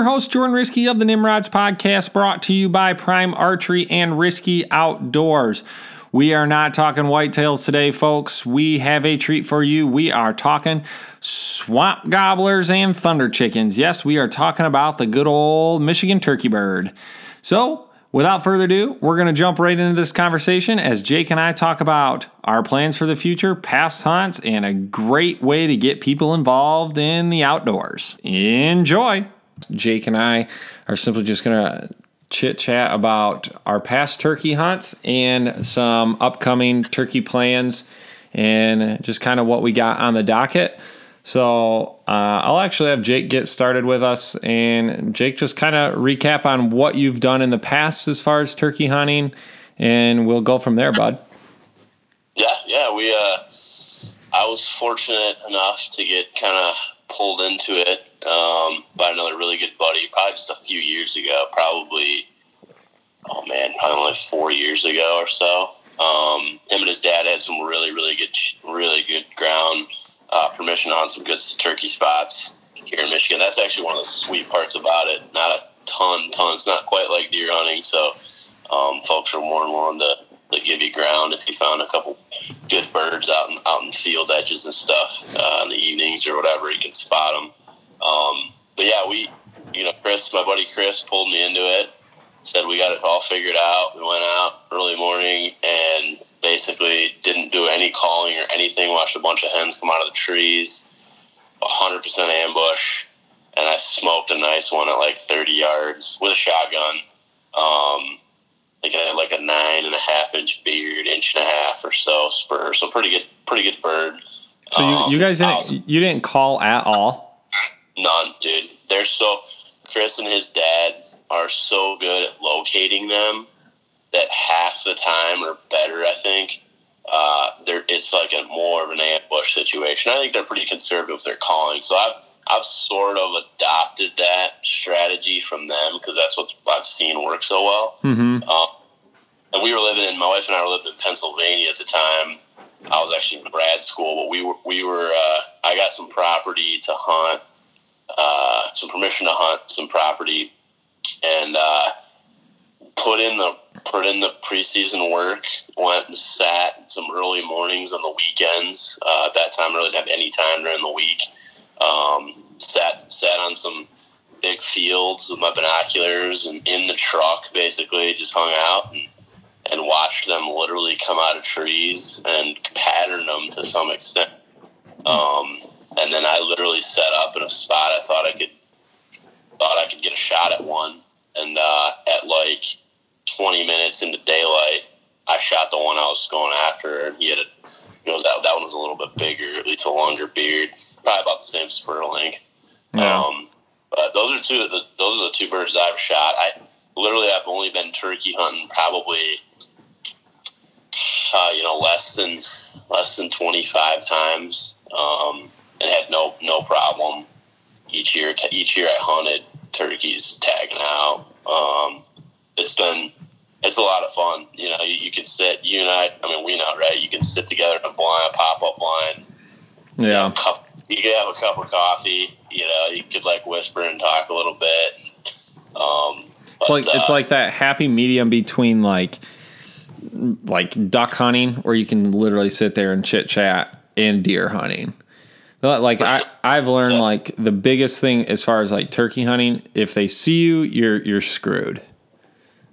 Your host, Jordan Risky of the Nimrods podcast, brought to you by Prime Archery and Risky Outdoors. We are not talking whitetails today, folks. We have a treat for you. We are talking swamp gobblers and thunder chickens. Yes, we are talking about the good old Michigan turkey bird. So, without further ado, we're going to jump right into this conversation as Jake and I talk about our plans for the future, past hunts, and a great way to get people involved in the outdoors. Enjoy! Jake and I are simply just going to chit chat about our past turkey hunts and some upcoming turkey plans and just kind of what we got on the docket. So uh, I'll actually have Jake get started with us, and Jake just kind of recap on what you've done in the past as far as turkey hunting, and we'll go from there, bud. Yeah, yeah, we. Uh, I was fortunate enough to get kind of pulled into it um, by another really good buddy, probably just a few years ago, probably, oh man, probably only four years ago or so. Um, him and his dad had some really, really good, really good ground uh, permission on some good turkey spots here in Michigan. That's actually one of the sweet parts about it. Not a ton, ton. It's not quite like deer hunting, so um, folks are more willing to, to give you ground if you found a couple good birds out in, out in field edges and stuff uh, in the evenings or whatever. You can spot them. Um, but yeah, we, you know, Chris, my buddy Chris, pulled me into it. Said we got it all figured out. We went out early morning and basically didn't do any calling or anything. Watched a bunch of hens come out of the trees. 100% ambush, and I smoked a nice one at like 30 yards with a shotgun. Um, like a, like a nine and a half inch beard, inch and a half or so spur. So pretty good, pretty good bird. So you, you um, guys didn't was, you didn't call at all? None, dude. They're so Chris and his dad are so good at locating them that half the time or better, I think, uh, there it's like a more of an ambush situation. I think they're pretty conservative with their calling, so I've I've sort of adopted that strategy from them because that's what I've seen work so well. Mm-hmm. Um, and we were living in my wife and I were living in Pennsylvania at the time. I was actually in grad school, but we were we were uh, I got some property to hunt uh, some permission to hunt some property, and uh, put in the put in the preseason work. Went and sat some early mornings on the weekends. Uh, at that time, I really didn't have any time during the week. Um, sat sat on some big fields with my binoculars and in the truck, basically just hung out and, and watched them literally come out of trees and pattern them to some extent. Um, and then I literally set up in a spot I thought I could thought I could get a shot at one, and uh, at like 20 minutes into daylight, I shot the one I was going after, and he had a you know that that one was a little bit bigger, at least a longer beard, probably about the same spur length. Yeah. Um, but those are two. The, those are the two birds I've shot. I literally I've only been turkey hunting probably uh, you know less than less than 25 times. Um, and had no no problem each year. Each year I hunted turkeys tagging out. Um, it's been it's a lot of fun. You know, you, you can sit. You and I. I mean, we know, right? You can sit together in a blind, pop up blind. Yeah. You, cup, you could have a cup of coffee. You know, you could like whisper and talk a little bit. Um, it's like uh, it's like that happy medium between like like duck hunting, where you can literally sit there and chit chat, and deer hunting. Like I, I've learned like the biggest thing as far as like turkey hunting, if they see you, you're you're screwed.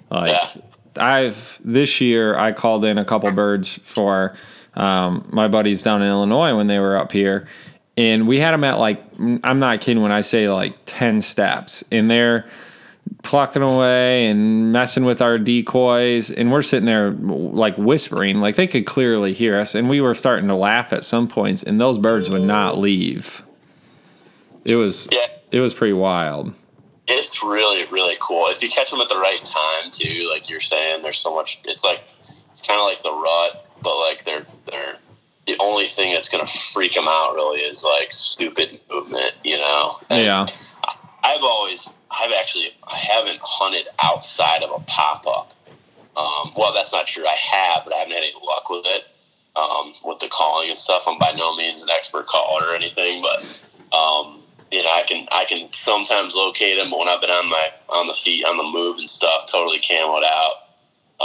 Like yeah. I've this year I called in a couple birds for um, my buddies down in Illinois when they were up here, and we had them at like I'm not kidding when I say like ten steps, and they're plucking away and messing with our decoys. And we're sitting there like whispering. Like they could clearly hear us. And we were starting to laugh at some points and those birds would not leave. It was yeah. it was pretty wild. It's really really cool. If you catch them at the right time too like you're saying there's so much it's like it's kind of like the rut but like they're they're the only thing that's to freak them out really is like stupid movement you know? And yeah i've always I've actually I haven't hunted outside of a pop up. Um, well, that's not true. I have, but I haven't had any luck with it. Um, with the calling and stuff, I'm by no means an expert caller or anything, but um, you know, I can I can sometimes locate them, but when I've been on my on the feet, on the move and stuff, totally camoed out,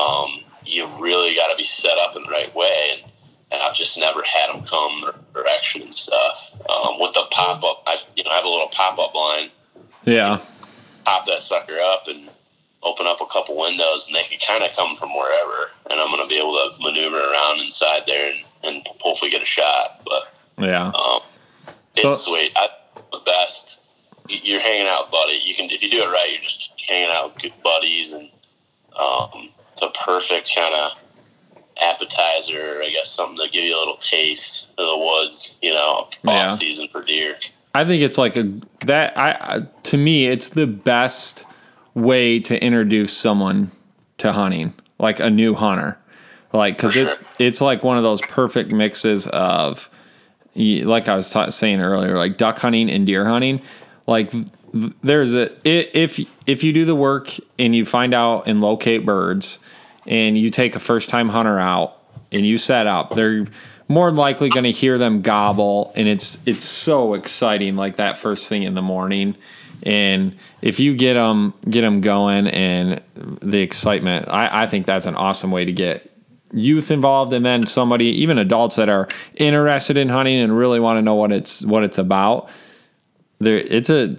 um, you really got to be set up in the right way. And, and I've just never had them come direction and stuff. Um, with the pop up, I you know I have a little pop up line. Yeah. Pop that sucker up and open up a couple windows, and they can kind of come from wherever. And I'm going to be able to maneuver around inside there and, and hopefully get a shot. But yeah, um, it's so, sweet. I, the best. You're hanging out, buddy. You can if you do it right. You're just hanging out with good buddies, and um, it's a perfect kind of appetizer. I guess something to give you a little taste of the woods. You know, off yeah. season for deer. I think it's like a that. I to me, it's the best way to introduce someone to hunting, like a new hunter. Like, because it's it's like one of those perfect mixes of, like I was ta- saying earlier, like duck hunting and deer hunting. Like, there's a if if you do the work and you find out and locate birds, and you take a first time hunter out and you set up, they're more likely going to hear them gobble, and it's it's so exciting, like that first thing in the morning. And if you get them get them going and the excitement, I, I think that's an awesome way to get youth involved and then somebody even adults that are interested in hunting and really want to know what it's what it's about there it's a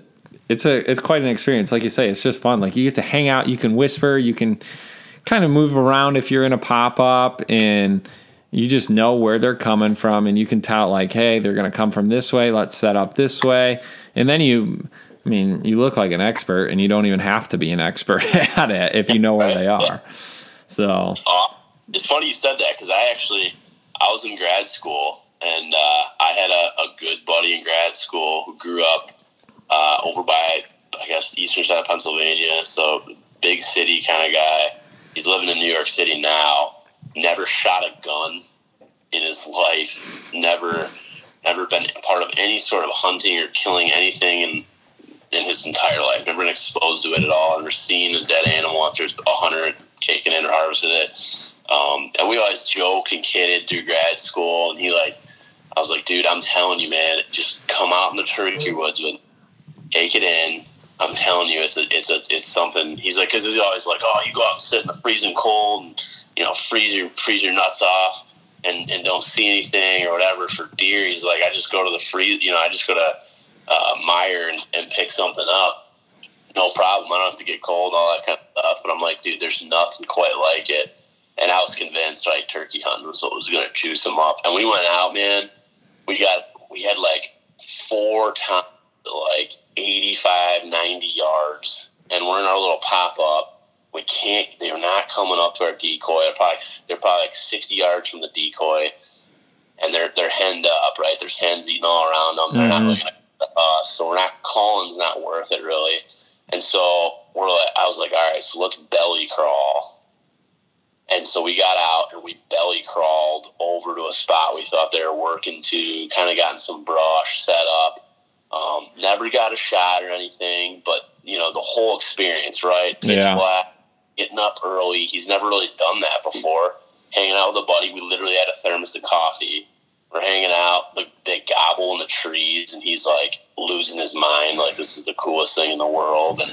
it's a it's quite an experience. Like you say it's just fun. Like you get to hang out you can whisper you can kind of move around if you're in a pop-up and you just know where they're coming from and you can tell like hey they're going to come from this way let's set up this way and then you I mean, you look like an expert, and you don't even have to be an expert at it if you know where they are. So uh, it's funny you said that because I actually I was in grad school, and uh, I had a, a, good buddy in grad school who grew up uh, over by I guess the eastern side of Pennsylvania, so big city kind of guy. He's living in New York City now. Never shot a gun in his life. Never, never been part of any sort of hunting or killing anything, and in his entire life. Never been exposed to it at all. Never seen a dead animal after a hunter taken it or harvested it. Um, and we always joked and kidded through grad school. And he like, I was like, dude, I'm telling you, man, just come out in the turkey woods and take it in. I'm telling you, it's a, it's a, it's something. He's like, because he's always like, oh, you go out and sit in the freezing cold and you know freeze your freeze your nuts off and and don't see anything or whatever for deer. He's like, I just go to the freeze, you know, I just go to uh, Meijer and, and pick something up. No problem. I don't have to get cold, and all that kind of stuff. But I'm like, dude, there's nothing quite like it. And I was convinced like turkey hunting was what was going to juice them up. And we went out, man. We got we had like four times like 85, 90 yards, and we're in our little pop up. We can't. They're not coming up to our decoy. They're probably they're probably like 60 yards from the decoy, and they're they're henned up. Right, there's hens eating all around them. They're mm-hmm. not really gonna uh, so we're not calling's not worth it really. And so we're like, I was like, all right, so let's belly crawl. And so we got out and we belly crawled over to a spot we thought they were working to, kind of gotten some brush set up. Um, never got a shot or anything, but you know the whole experience, right? Pitch yeah. black, getting up early. He's never really done that before. Hanging out with a buddy, we literally had a thermos of coffee we're hanging out. The, they gobble in the trees, and he's like losing his mind. Like this is the coolest thing in the world. And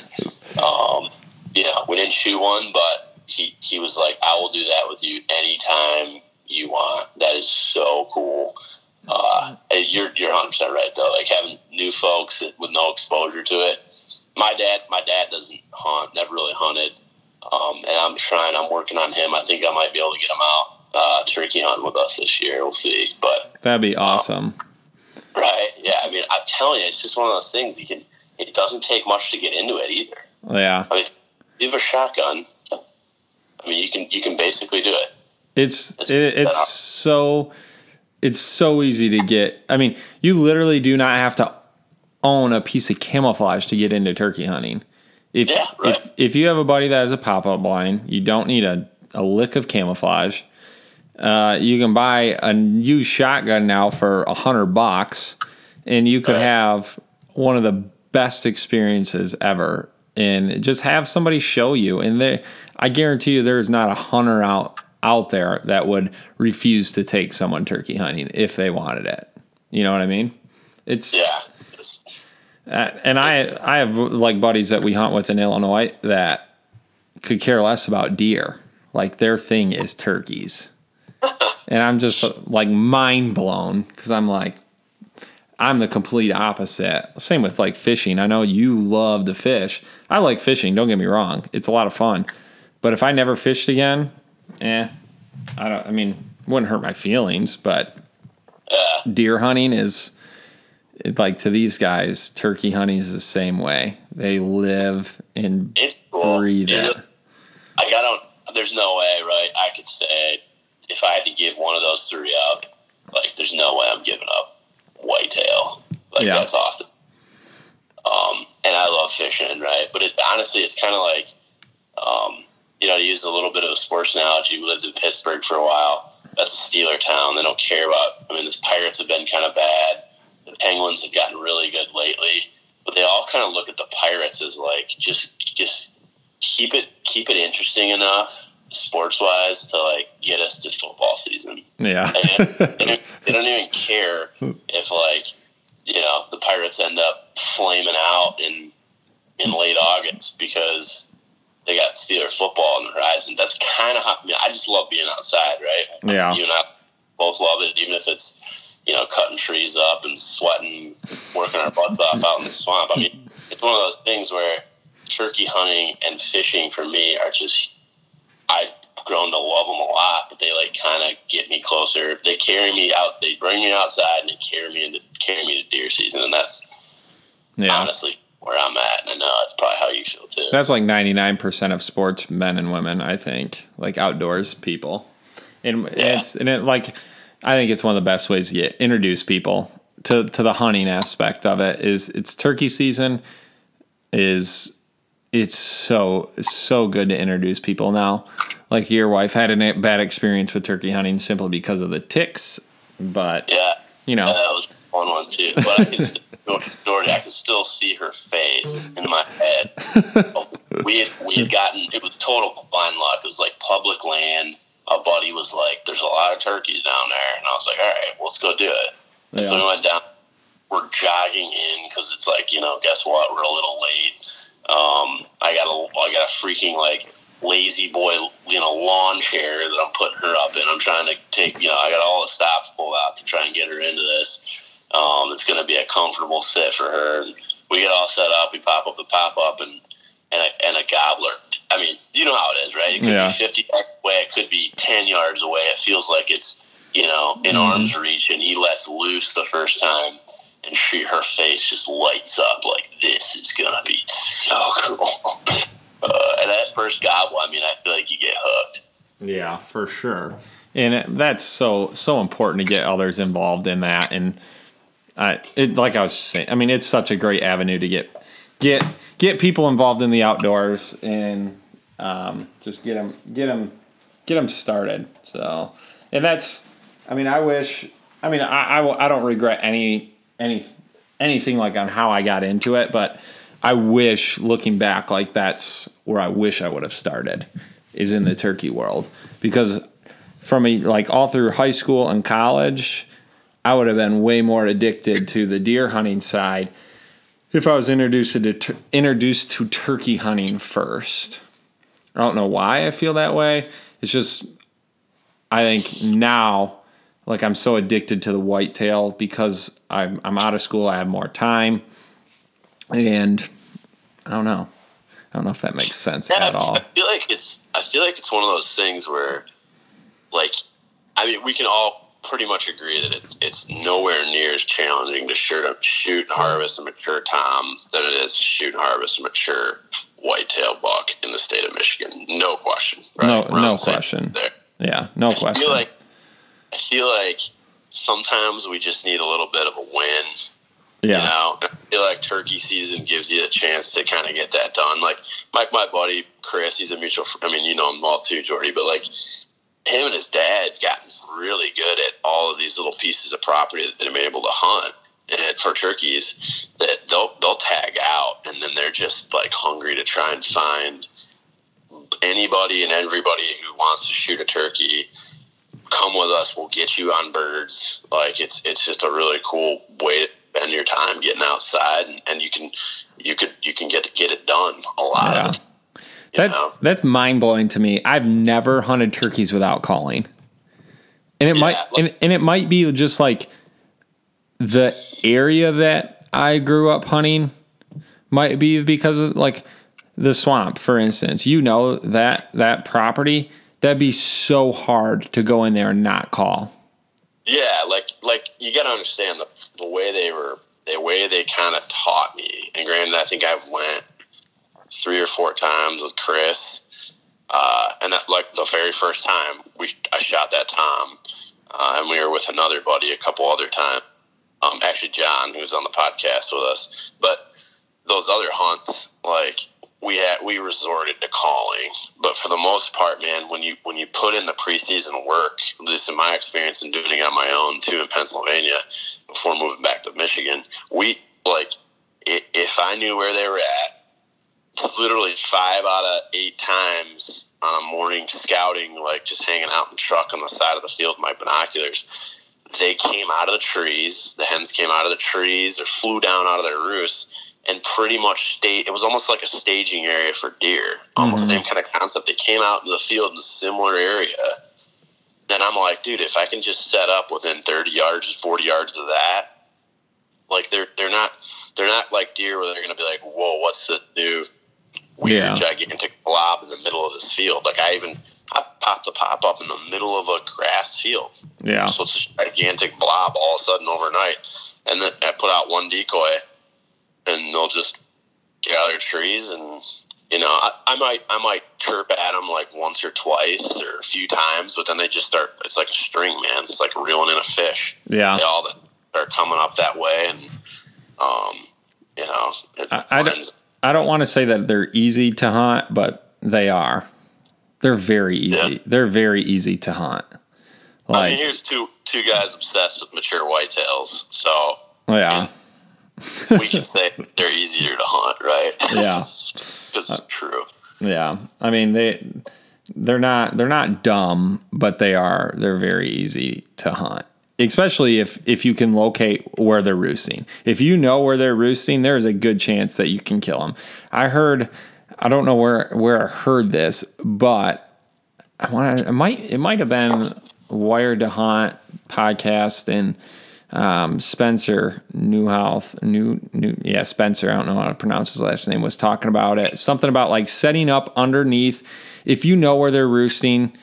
um, you know, we didn't shoot one, but he he was like, "I will do that with you anytime you want." That is so cool. Uh, you're you're 100 percent right though. Like having new folks with no exposure to it. My dad, my dad doesn't hunt. Never really hunted. Um, and I'm trying. I'm working on him. I think I might be able to get him out uh, turkey hunting with us this year. We'll see, but that'd be awesome. Um, right? Yeah. I mean, I'm telling you, it's just one of those things. You can. It doesn't take much to get into it either. Yeah. I mean, you have a shotgun. I mean, you can you can basically do it. It's it's, it, it's so it's so easy to get. I mean, you literally do not have to own a piece of camouflage to get into turkey hunting. If yeah, right. if if you have a buddy that has a pop up blind, you don't need a, a lick of camouflage. Uh, you can buy a used shotgun now for a hundred bucks, and you could have one of the best experiences ever. And just have somebody show you, and they, I guarantee you, there is not a hunter out out there that would refuse to take someone turkey hunting if they wanted it. You know what I mean? It's yeah. Uh, and I I have like buddies that we hunt with in Illinois that could care less about deer. Like their thing is turkeys. and I'm just like mind blown because I'm like, I'm the complete opposite. Same with like fishing. I know you love to fish. I like fishing, don't get me wrong. It's a lot of fun. But if I never fished again, eh, I don't I mean, wouldn't hurt my feelings, but deer hunting is like to these guys, turkey hunting is the same way. They live and It's cool. breathe It- it. Like I don't. There's no way, right? I could say if I had to give one of those three up, like there's no way I'm giving up whitetail. Like Yeah. that's awesome. Um, and I love fishing, right? But it honestly, it's kind of like, um, you know, use a little bit of a sports analogy. We lived in Pittsburgh for a while. That's a Steeler town. They don't care about. I mean, the Pirates have been kind of bad. The Penguins have gotten really good lately, but they all kind of look at the Pirates as like just just keep it keep it interesting enough sports wise to like get us to football season. Yeah. And they, don't, they don't even care if like you know the Pirates end up flaming out in in late August because they got Steeler football on the horizon. That's kind of how I mean. I just love being outside, right? Yeah. You and I both love it, even if it's you know cutting trees up and sweating, working our butts off out in the swamp. I mean, it's one of those things where turkey hunting and fishing for me are just I've grown to love them a lot, but they like kind of get me closer. They carry me out. They bring me outside and they carry me into carry me to deer season, and that's Yeah. honestly where I'm at. And I know that's probably how you feel too. That's like 99% of sports men and women, I think, like outdoors people. And it's and it like I think it's one of the best ways to get introduce people to to the hunting aspect of it is it's turkey season is it's so so good to introduce people now. Like your wife had a bad experience with turkey hunting simply because of the ticks, but yeah, you know, that was one one too. But I can still, Jordy, I can still see her face in my head. we had we had gotten it was total blind luck. It was like public land. A buddy was like, "There's a lot of turkeys down there," and I was like, "All right, well, let's go do it." And So we went down. We're jogging in because it's like you know, guess what? We're a little late. Um, I got a I got a freaking like lazy boy you know lawn chair that I'm putting her up in. I'm trying to take you know I got all the stops pulled out to try and get her into this. Um, it's going to be a comfortable sit for her. And we get all set up. We pop up the pop up and and a, and a gobbler. I mean, you know how it is, right? It could Yeah. be 50 yards away. It could be 10 yards away. It feels like it's you know in Mhm. arm's reach, and he lets loose the first time. And she, her face just lights up like this is gonna be so cool. Uh, and that first gobble, I mean, I feel like you get hooked. Yeah, for sure. And that's so so important to get others involved in that. And I, it like I was saying, I mean, it's such a great avenue to get get get people involved in the outdoors and um, just get them get them get them started. So, and that's, I mean, I wish, I mean, I, I, I don't regret any any anything like on how I got into it, but I wish looking back, like that's where I wish I would have started is in the turkey world because from a, like all through high school and college, I would have been way more addicted to the deer hunting side if I was introduced to tur- introduced to turkey hunting first. I don't know why I feel that way. It's just I think now like I'm so addicted to the whitetail because I'm I'm out of school, I have more time. And I don't know. I don't know if that makes sense Yeah, at all. I feel like it's I feel like it's one of those things where, like, I mean, we can all pretty much agree that it's it's nowhere near as challenging to shoot, shoot and harvest a mature tom than it is to shoot and harvest a mature whitetail buck in the state of Michigan. No question. Right? No- We're no the question. There. Yeah, no I question. feel like I feel like sometimes we just need a little bit of a win yeah. you know, I feel like turkey season gives you a chance to kind of get that done. Like, Mike, my buddy Chris, he's a mutual. I mean, you know him well too, Jordy. But like, him and his dad gotten really good at all of these little pieces of property that they've been able to hunt and for turkeys. That they'll they'll tag out, and then they're just like hungry to try and find anybody and everybody who wants to shoot a turkey come with us. We'll get you on birds. Like it's it's just a really cool way to spend your time getting outside, and, and you can you could you can get to get it done a lot. Yeah. That, that's mind blowing to me. I've never hunted turkeys without calling, and it yeah, might like, and, and it might be just like the area that I grew up hunting might be because of like the swamp, for instance. You know that that property that'd be so hard to go in there and not call. Yeah, like like you got to understand the the way they were, the way they kind of taught me. And granted, I think I've went three or four times with Chris, uh, and that like the very first time we I shot that tom, uh, and we were with another buddy a couple other times. Um, actually, John, who's on the podcast with us, but those other hunts, like we had we resorted to calling. But for the most part man when you when you put in the preseason work at least in my experience and doing it on my own too in pennsylvania before moving back to michigan we like if i knew where they were at literally five out of eight times on a morning scouting like just hanging out in the truck on the side of the field with my binoculars they came out of the trees the hens came out of the trees or flew down out of their roosts and pretty much stayed. It was almost like a staging area for deer, almost mm-hmm. same kind of concept. They came out in the field in a similar area. Then I'm like, dude, if I can just set up within 30 yards, 40 yards of that, like they're they're not they're not like deer where they're gonna be like, whoa, what's the new weird yeah. gigantic blob in the middle of this field? Like I even I popped a pop up in the middle of a grass field. Yeah. So it's a gigantic blob all of a sudden overnight. And then I put out one decoy and they'll just get out of their trees and you know I, I, might I might chirp at them like once or twice or a few times, but then they just start. It's like a string, man. It's like reeling in a fish. Yeah, they all start coming up that way, and um, you know, I, I I don't want to say that they're easy to hunt, but they are. They're very easy. Yeah. They're very easy to hunt. Like, I mean, here's two two guys obsessed with mature whitetails. So yeah, we can say they're easier to hunt, right? Yeah, because it's true. Yeah, I mean they they're not they're not dumb, but they are they're very easy to hunt. Especially if if you can locate where they're roosting. If you know where they're roosting, there is a good chance that you can kill them. I heard I don't know where where I heard this, but I want it might it might have been Wired to Hunt podcast and um, Spencer Neuhaus, New, New, yeah, Spencer. I don't know how to pronounce his last name. Was talking about it. Something about like setting up underneath. If you know where they're roosting,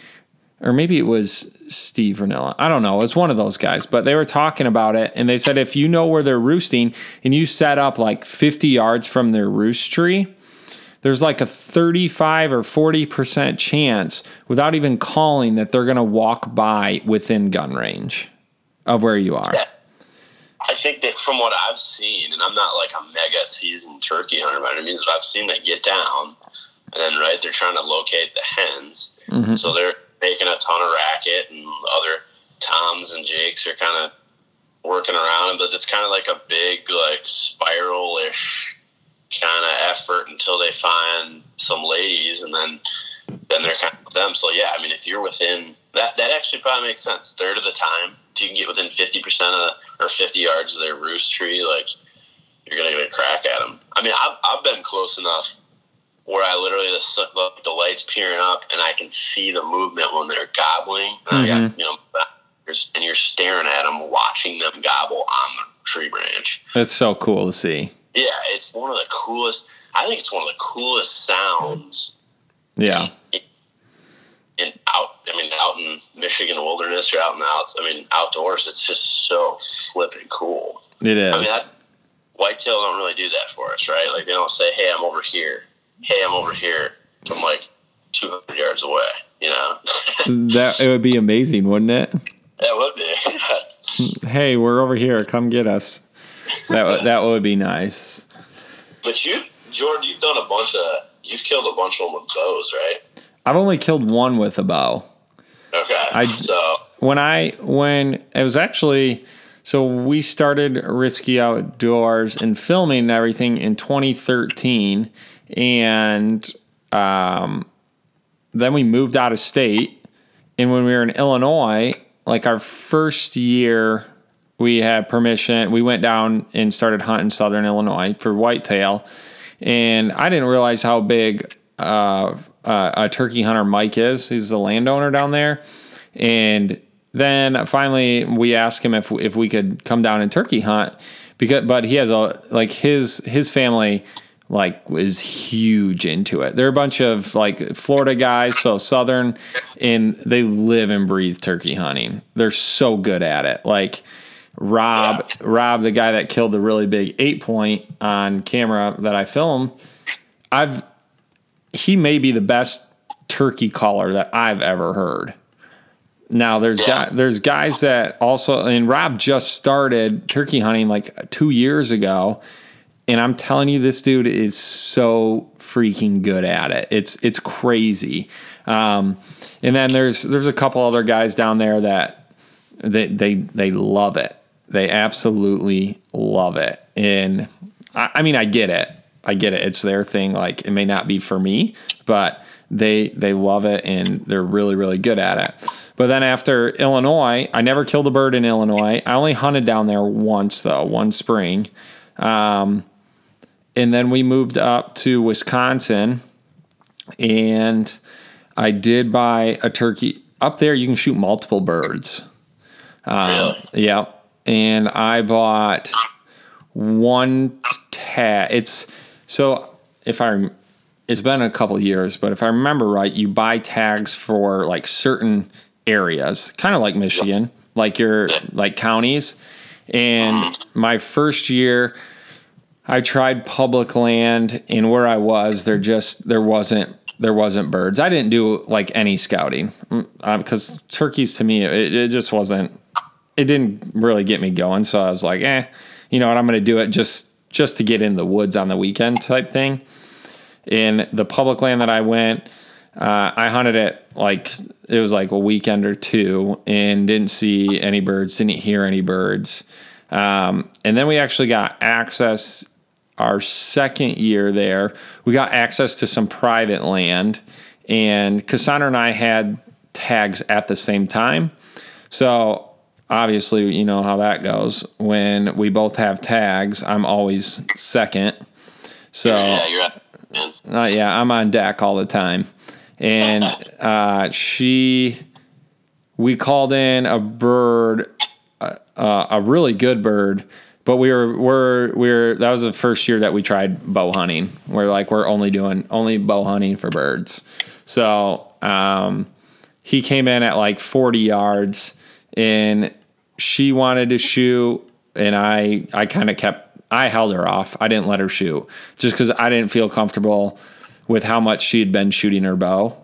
or maybe it was Steve Rinella. I don't know. It was one of those guys, but they were talking about it, and they said if you know where they're roosting and you set up like 50 yards from their roost tree, there's like a 35 or 40% chance without even calling that they're going to walk by within gun range of where you are. Yeah. I think that from what I've seen, and I'm not like a mega seasoned turkey hunter by any means, but I've seen that get down, and then right they're trying to locate the hens, mm-hmm. so they're making a ton of racket, and other toms and jakes are kind of working around, but it's kind of like a big like spiral-ish kind of effort until they find some ladies, and then then they're kind of them. So yeah, I mean, if you're within that, that actually probably makes sense. Third of the time, if you can get within fifty percent of the, or fifty yards of their roost tree, like you're gonna get a crack at them. I mean, I've I've been close enough where I literally the, the lights peering up and I can see the movement when they're gobbling. And mm-hmm. got you know, and you're staring at them, watching them gobble on the tree branch. It's so cool to see. Yeah, it's one of the coolest. I think it's one of the coolest sounds. Yeah. In, in out, I mean, out in Michigan wilderness or out in the outs, I mean, outdoors, it's just so flipping cool. It is. I mean, that, whitetail don't really do that for us, right? Like they don't say, "Hey, I'm over here." Hey, I'm over here from like 200 yards away. You know. that it would be amazing, wouldn't it? That would be. hey, we're over here. Come get us. That that would be nice. But you, Jordan, you've done a bunch of. You've killed a bunch of them with bows, right? I've only killed one with a bow. Okay. I, so when I when it was actually so we started risky outdoors and filming and everything in 2013, and um, then we moved out of state. And when we were in Illinois, like our first year we had permission. We went down and started hunting southern Illinois for whitetail, and I didn't realize how big uh, uh, a turkey hunter Mike is. He's the landowner down there, and then finally we asked him if if we could come down and turkey hunt because but he has a like his his family like was huge into it. They're a bunch of like Florida guys, so southern, and they live and breathe turkey hunting. They're so good at it. Like Rob. Rob, the guy that killed the really big eight point on camera that I filmed, I've he may be the best turkey caller that I've ever heard. Now there's guy, there's guys that also and Rob just started turkey hunting like two years ago, and I'm telling you, this dude is so freaking good at it. It's it's crazy. Um, and then there's there's a couple other guys down there that they they they love it. They absolutely love it. And I, I mean, I get it. I get it. It's their thing. Like it may not be for me, but they they love it and they're really really good at it. But then after Illinois, I never killed a bird in Illinois. I only hunted down there once though, one spring. Um, and then we moved up to Wisconsin, and I did buy a turkey. Up there, you can shoot multiple birds. Um, really? Yeah, and I bought one tag. It's so if I it's been a couple years, but if I remember right, you buy tags for like certain areas, kind of like Michigan, like your like counties. And my first year, I tried public land, and where I was, there just there wasn't there wasn't birds. I didn't do like any scouting because mm, uh, turkeys to me it, it just wasn't it didn't really get me going. So I was like, eh, you know what, I'm going to do it just just to get in the woods on the weekend type thing. In the public land that I went, uh, I hunted it like it was like a weekend or two and didn't see any birds, didn't hear any birds. Um, and then we actually got access our second year there, we got access to some private land, and Cassandra and I had tags at the same time. So obviously, you know how that goes. When we both have tags, I'm always second. So yeah, you're up. Uh, yeah, I'm on deck all the time. And uh, she, we called in a bird, uh, a really good bird but we were we're we're that was the first year that we tried bow hunting. We're like we're only doing only bow hunting for birds. So um, he came in at like 40 yards, and she wanted to shoot, and I I kind of kept I held her off. I didn't let her shoot just because I didn't feel comfortable with how much she had been shooting her bow,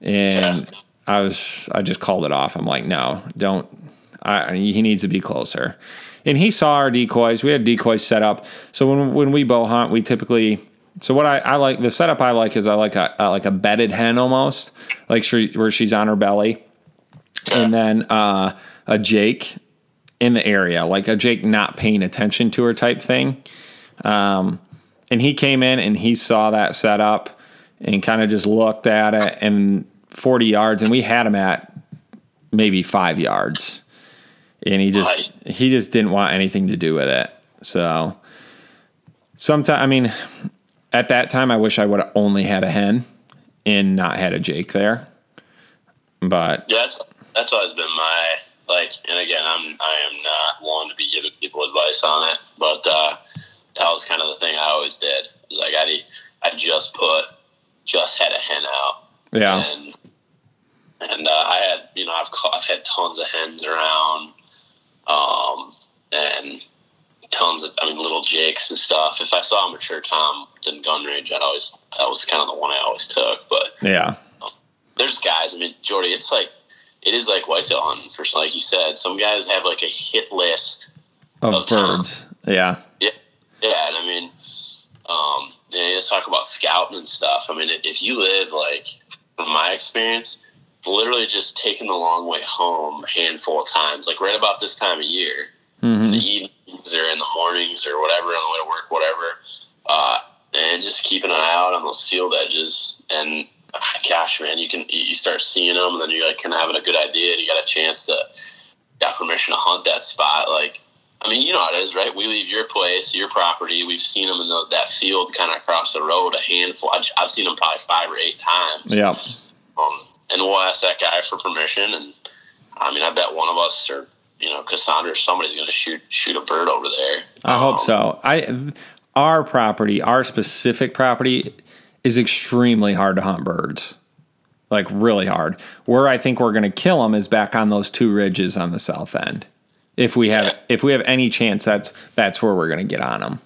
and I was I just called it off. I'm like, no, don't. I, he needs to be closer and he saw our decoys. We had decoys set up. So when when we bow hunt, we typically so what I, I like the setup I like is I like a, a like a bedded hen almost like she, where she's on her belly, and then uh, a Jake in the area like a Jake not paying attention to her type thing. Um, and he came in and he saw that setup and kind of just looked at it and 40 yards and we had him at maybe five yards and he just right. he just didn't want anything to do with it. So sometimes I mean, at that time, I wish I would have only had a hen and not had a Jake there. But yeah, that's that's always been my like. And again, I'm I am not one to be giving people advice on it, but uh, that was kind of the thing I always did. It was like I I just put just had a hen out. Yeah. And and uh, I had you know I've I've had tons of hens around um, and tons of I mean little jakes and stuff. If I saw a mature tom in gun range, I'd always that was kind of the one I always took. But yeah, um, there's guys. I mean, Jordy, it's like it is like whitetail hunting for like you said. Some guys have like a hit list of, of birds. Yeah, yeah, yeah. And I mean, um, you talk about scouting and stuff. I mean, if you live like from my experience literally just taking the long way home a handful of times, like right about this time of year, mm-hmm. in the evenings or in the mornings or whatever, on the way to work, whatever, uh, and just keeping an eye out on those field edges. And gosh, man, you can you start seeing them, and then you're like kind of having a good idea. And you got a chance to got permission to hunt that spot. Like, I mean, you know how it is, right? We leave your place, your property. We've seen them in the, that field kind of across the road a handful. I've, I've seen them probably five or eight times. Yeah. Um, and we'll ask that guy for permission. And I mean, I bet one of us or you know, Cassandra or somebody's going to shoot shoot a bird over there. I um, hope so. I our property, our specific property, is extremely hard to hunt birds. Like really hard. Where I think we're going to kill them is back on those two ridges on the south end. If we have if we have any chance, that's that's where we're going to get on them.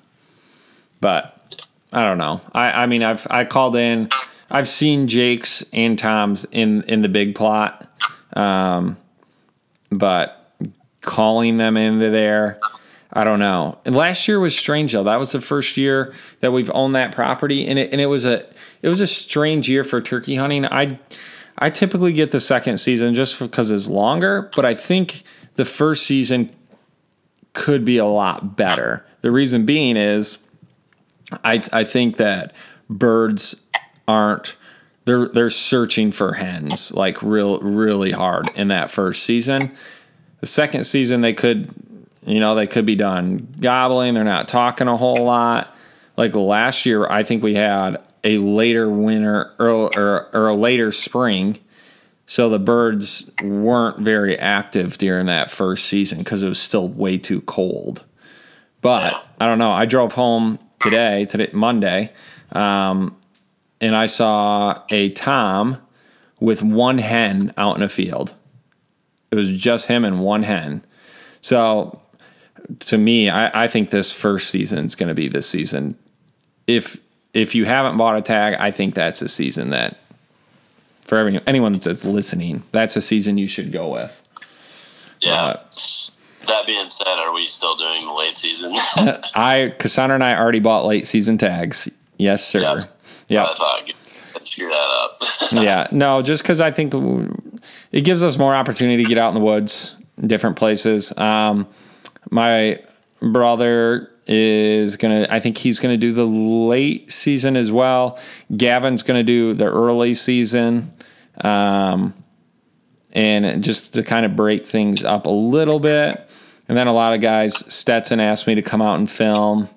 But I don't know. I I mean I've I called in. I've seen Jake's and Tom's in in the big plot. Um, but calling them into there. I don't know. And last year was strange though. That was the first year that we've owned that property, and it and it was a it was a strange year for turkey hunting. I I typically get the second season just because it's longer, but I think the first season could be a lot better. The reason being is I I think that birds aren't they're they're searching for hens like real really hard in that first season the second season, they could, you know, they could be done gobbling. They're not talking a whole lot. Like last year, I think we had a later winter or, or, or a later spring. So the birds weren't very active during that first season because it was still way too cold. But I don't know. I drove home today, today Monday, um, and I saw a tom with one hen out in a field. It was just him and one hen. So to me, I, I think this first season is going to be this season. If if you haven't bought a tag, I think that's a season that for everyone, anyone that's listening, that's a season you should go with. Yeah. Uh, that being said, are we still doing the late season? I Cassandra and I already bought late season tags. Yes, sir. Yeah. Yeah. Let's screw that up. yeah. No, just because I think it gives us more opportunity to get out in the woods, different places. Um, my brother is gonna. I think he's gonna do the late season as well. Gavin's gonna do the early season. Um, and just to kind of break things up a little bit. And then a lot of guys, Stetson asked me to come out and film.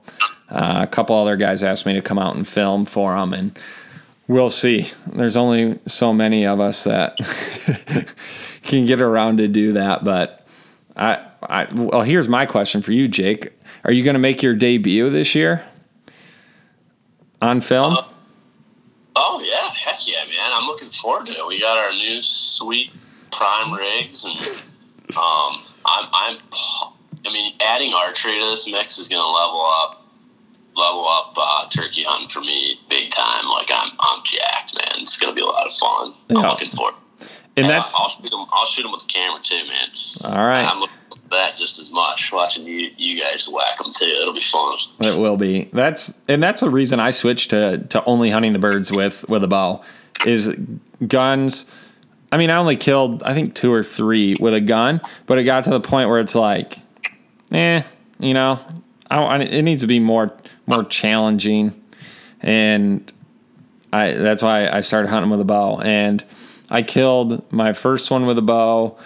Uh, a couple other guys asked me to come out and film for them, and We'll see. There's only so many of us that can get around to do that, but I, I well, here's my question for you, Jake. Are you going to make your debut this year on film? Uh, oh yeah, heck yeah, man! I'm looking forward to it. We got our new sweet prime rigs, and um, I'm, I'm, I mean, adding archery to this mix is going to level up level up uh, turkey hunting for me big time. Like I'm I'm jacked, man. It's gonna be a lot of fun. Yeah. I'm looking forward. And, and that's I'll shoot them. I'll shoot them with the camera too, man. All right. I'm looking for that just as much. Watching you you guys whack them too. It'll be fun. It will be. That's and that's the reason I switched to to only hunting the birds with with a bow. Is guns. I mean, I only killed I think two or three with a gun, but it got to the point where it's like, eh, you know, I, it needs to be more more challenging, and I that's why I started hunting with a bow. And I killed my first one with a bow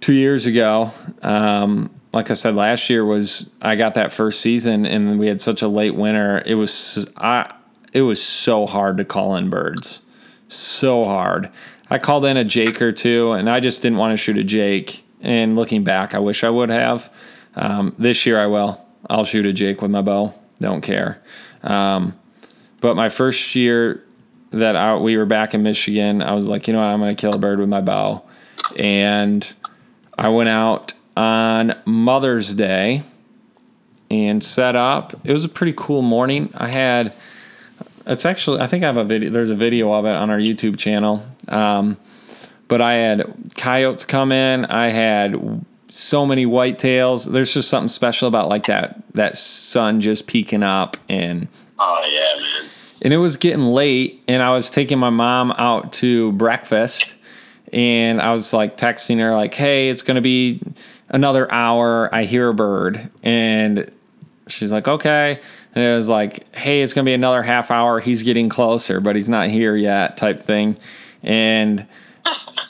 two years ago. Um, like I said, last year was I got that first season, and we had such a late winter. It was I it was so hard to call in birds, so hard. I called in a Jake or two, and I just didn't want to shoot a Jake. And looking back, I wish I would have. Um, this year, I will. I'll shoot a Jake with my bow. Don't care. Um, but my first year that I, we were back in Michigan, I was like, you know what, I'm going to kill a bird with my bow. And I went out on Mother's Day and set up. It was a pretty cool morning. I had, it's actually, I think I have a video, there's a video of it on our YouTube channel. Um, but I had coyotes come in. I had so many whitetails. There's just something special about like that that sun just peeking up and oh yeah, man. And it was getting late, and I was taking my mom out to breakfast, and I was like texting her like, "Hey, it's gonna be another hour. I hear a bird," and she's like, "Okay." And it was like, "Hey, it's gonna be another half hour. He's getting closer, but he's not here yet," type thing, and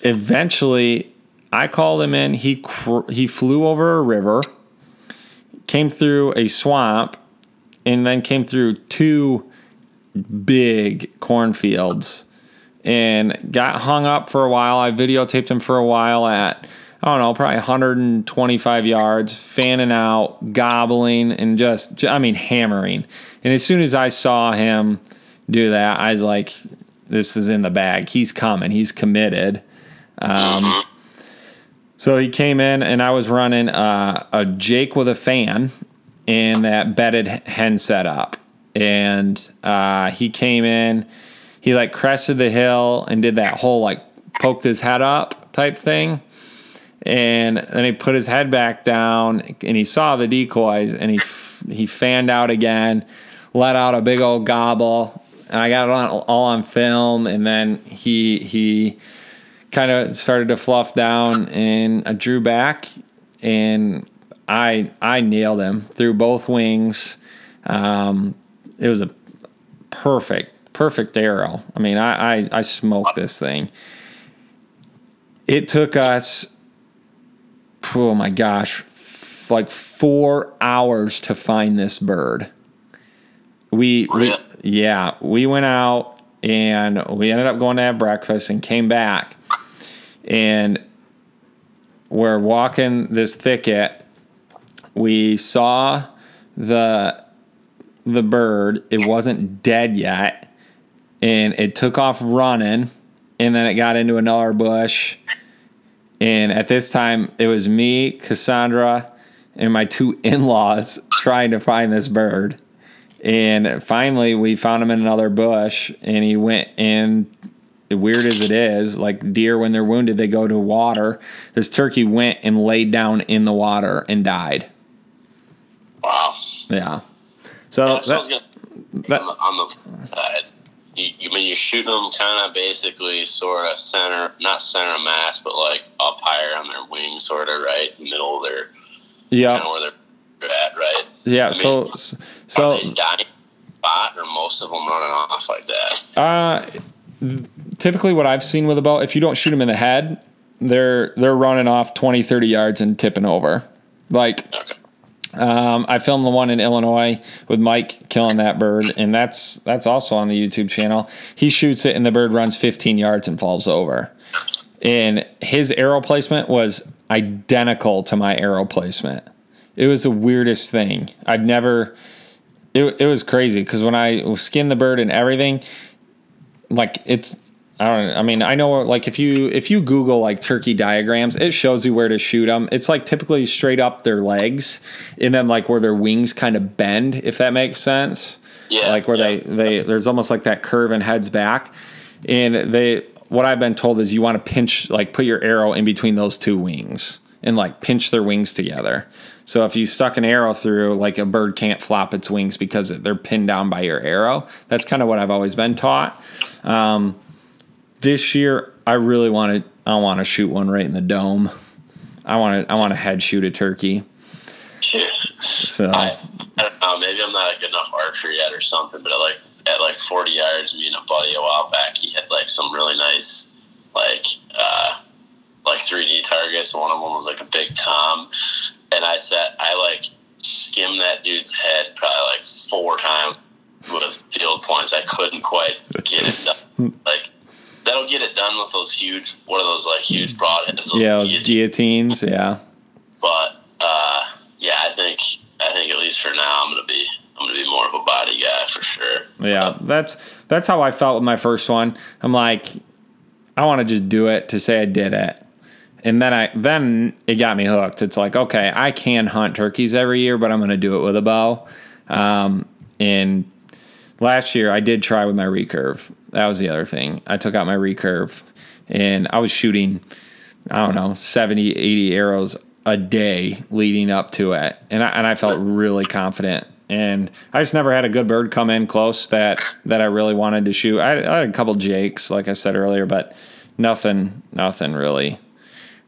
eventually I called him in. He cr- he flew over a river, came through a swamp, and then came through two big cornfields and got hung up for a while. I videotaped him for a while at I don't know, probably 125 yards, fanning out, gobbling, and just, I mean, hammering. And as soon as I saw him do that, I was like, this is in the bag. He's coming. He's committed. Um, so he came in, and I was running uh, a Jake with a fan in that bedded hen setup. And uh, he came in, he like crested the hill and did that whole like poked his head up type thing and then he put his head back down and he saw the decoys and he he fanned out again, let out a big old gobble. And I got it on, all on film, and then he he kind of started to fluff down, and I drew back, and I I nailed him through both wings. Um, it was a perfect perfect arrow. I mean, I I, I smoked this thing. It took us oh my gosh, like four hours to find this bird. We, we yeah, we went out and we ended up going to have breakfast and came back. And we're walking this thicket. We saw the the bird. It wasn't dead yet. And it took off running and then it got into another bush and at this time, it was me, Cassandra, and my two in laws trying to find this bird. And finally, we found him in another bush, and he went in. Weird as it is, like deer when they're wounded, they go to water. This turkey went and laid down in the water and died. Wow. Yeah. So yeah, that, that, on the, uh, you, you mean you're shooting them kind of basically sort of center, not center mass, but like up higher on their wing, sort of right middle of their yeah, kind of where they're at, right? Yeah. I so mean, so dying spot or most of them running off like that. Uh, typically what I've seen with a bow, if you don't shoot them in the head, they're they're running off 20, 30 yards and tipping over. Like. Um, I filmed the one in Illinois with Mike killing that bird, and that's that's also on the YouTube channel. He shoots it, and the bird runs 15 yards and falls over. And his arrow placement was identical to my arrow placement. It was the weirdest thing. I've never. It, it was crazy because when I skinned the bird and everything, like it's I don't. I mean, I know like if you if you Google like turkey diagrams, it shows you where to shoot them. It's like typically straight up their legs, and then like where their wings kind of bend, if that makes sense. Yeah. Like where yeah. they they there's almost like that curve and heads back, and they what I've been told is you want to pinch like put your arrow in between those two wings and like pinch their wings together. So if you stuck an arrow through, like a bird can't flop its wings because they're pinned down by your arrow. That's kind of what I've always been taught. Um, this year I really want to I want to shoot one right in the dome. I want to I want to head shoot a turkey. So I, I, don't know. Maybe I'm not a good enough archer yet or something. But at like at like 40 yards, me and a buddy a while back, he had like some really nice like uh, like 3D targets. One of them was like a big tom, and I said I like skimmed that dude's head probably like four times with field points. I couldn't quite get it done. Like that'll get it done with those huge, one of those like huge broadheads? yeah, guillotines. guillotines. Yeah. But uh, yeah, I think I think at least for now, I'm gonna be I'm gonna be more of a body guy for sure. Yeah, that's that's how I felt with my first one. I'm like, I want to just do it to say I did it. And then I then it got me hooked. It's like, okay, I can hunt turkeys every year, but I'm going to do it with a bow. Um, and last year I did try with my recurve. That was the other thing. I took out my recurve and I was shooting, I don't know, 70, 80 arrows a day leading up to it. And I, and I felt really confident. And I just never had a good bird come in close that, that I really wanted to shoot. I, I had a couple jakes, like I said earlier, but nothing, nothing really,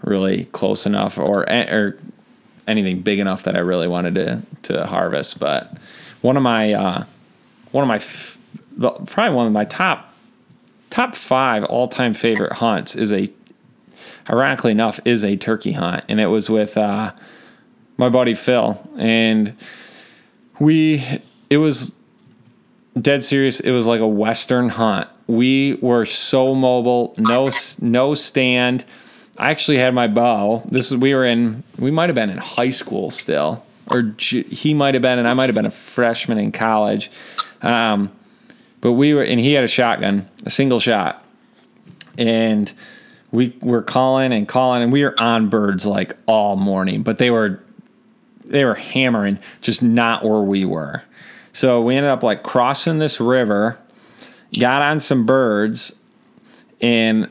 really close enough or, or anything big enough that I really wanted to, to harvest. But one of my, uh, one of my the, probably one of my top top five all time favorite hunts is a ironically enough, is a turkey hunt, and it was with uh, my buddy Phil, and we it was dead serious. It was like a western hunt. We were so mobile, no no stand. I actually had my bow. This is we were in. We might have been in high school still, or he might have been, and I might have been a freshman in college. Um, but we were, and he had a shotgun, a single shot, and we were calling and calling, and we were on birds like all morning. But they were they were hammering, just not where we were. So we ended up like crossing this river, got on some birds, and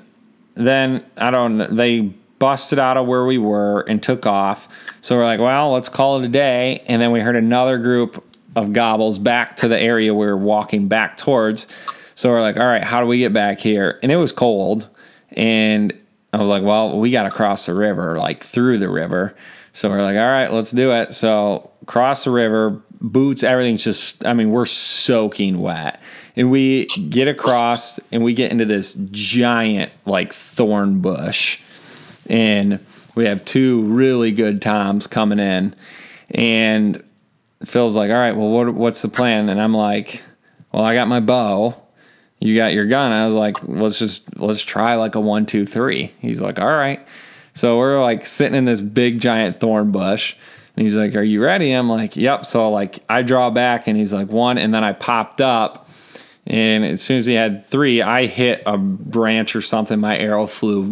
then I don't they busted out of where we were and took off. So we're like, well, let's call it a day. And then we heard another group of gobbles back to the area we were walking back towards. So we're like, all right, how do we get back here? And it was cold. And I was like, well, we got to cross the river, like through the river. So we're like, all right, let's do it. So cross the river, boots, everything's just, I mean, we're soaking wet. And we get across and we get into this giant, like, thorn bush. And we have two really good toms coming in. And Phil's like, all right, well, what, what's the plan? And I'm like, well, I got my bow. You got your gun. I was like, let's just, let's try like a one, two, three. He's like, all right. So we're like sitting in this big giant thorn bush. And he's like, Are you ready? I'm like, Yep. So like I draw back and he's like, one, and then I popped up. And as soon as he had three, I hit a branch or something. My arrow flew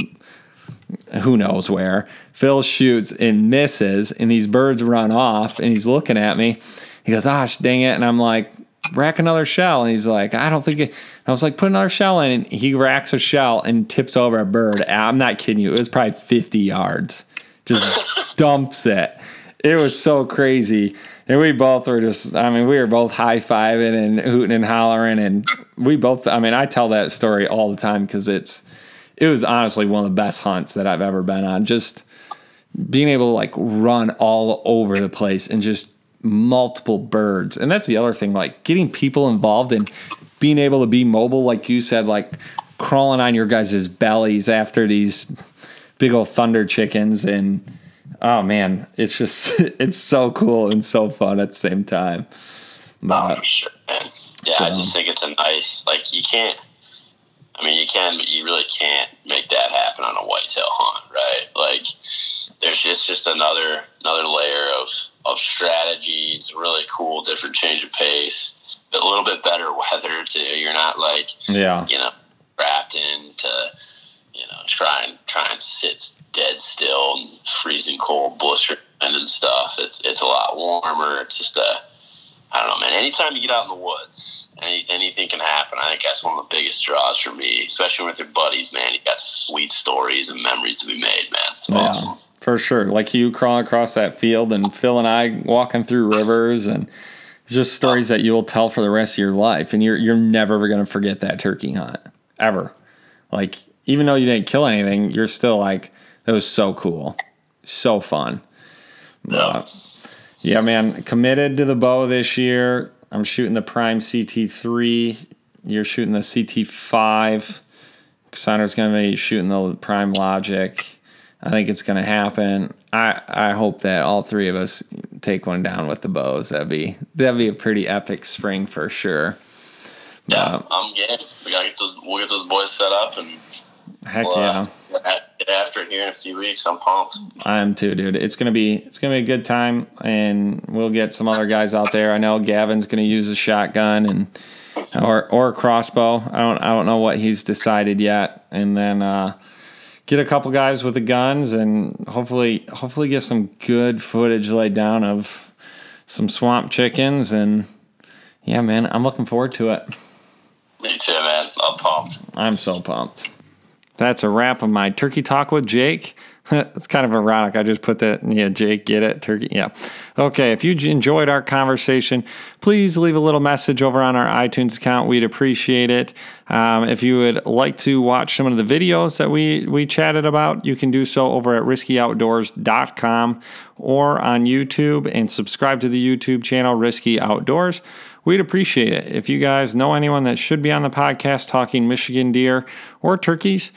who knows where. Phil shoots and misses, and these birds run off, and he's looking at me. He goes, "Gosh, dang it!" And I'm like, "Rack another shell." And he's like, "I don't think." It. I was like, "Put another shell in." And he racks a shell and tips over a bird. Ah, I'm not kidding you. It was probably 50 yards. Just dumps it. It was so crazy. And we both were just, I mean, we were both high fiving and hooting and hollering. And we both, I mean, I tell that story all the time because it's, it was honestly one of the best hunts that I've ever been on. Just being able to like run all over the place and just multiple birds. And that's the other thing, like getting people involved and being able to be mobile, like you said, like crawling on your guys' bellies after these big old thunder chickens and oh man, it's just it's so cool and so fun at the same time. Oh, but, oh, sure, man. Yeah, so. I just think it's a nice like you can't I mean, you can, but you really can't make that happen on a whitetail hunt, right? Like, there's just just another another layer of of strategies. Really cool, different change of pace, but a little bit better weather too. You're not like, yeah, you know, wrapped into, you know, trying trying to sit dead still and freezing cold bush and stuff. It's it's a lot warmer. It's just a I don't know, man. Anytime you get out in the woods, any, anything can happen. I think that's one of the biggest draws for me, especially with your buddies, man. You got sweet stories and memories to be made, man. It's yeah, awesome. For sure. Like you crawling across that field and Phil and I walking through rivers and just stories that you'll tell for the rest of your life. And you're, you're never going to forget that turkey hunt, ever. Like, even though you didn't kill anything, you're still like, that was so cool. So fun. Yeah. Uh, yeah, man. Committed to the bow this year. I'm shooting the Prime CT3. You're shooting the CT5. Sonner's going to be shooting the Prime Logic. I think it's going to happen. I, I hope that all three of us take one down with the bows. That'd be that'd be a pretty epic spring for sure. Yeah, I'm game. We gotta get those. We'll get those boys set up and Heck well, yeah! Uh, get after it here in a few weeks. I'm pumped. I am too, dude. It's gonna be it's gonna be a good time, and we'll get some other guys out there. I know Gavin's gonna use a shotgun and or or a crossbow. I don't I don't know what he's decided yet, and then uh, get a couple guys with the guns, and hopefully hopefully get some good footage laid down of some swamp chickens, and yeah, man, I'm looking forward to it. Me too, man. I'm pumped. I'm so pumped. That's a wrap of my turkey talk with Jake. it's kind of ironic. I just put that, yeah, Jake, get it? Turkey, yeah. Okay, if you enjoyed our conversation, please leave a little message over on our iTunes account. We'd appreciate it. Um, if you would like to watch some of the videos that we, we chatted about, you can do so over at riskyoutdoors.com or on YouTube and subscribe to the YouTube channel Risky Outdoors. We'd appreciate it. If you guys know anyone that should be on the podcast talking Michigan deer or turkeys,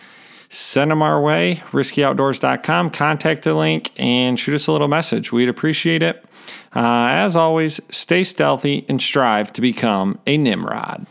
send them our way, riskyoutdoors.com. Contact the link and shoot us a little message. We'd appreciate it. Uh, as always, stay stealthy and strive to become a Nimrod.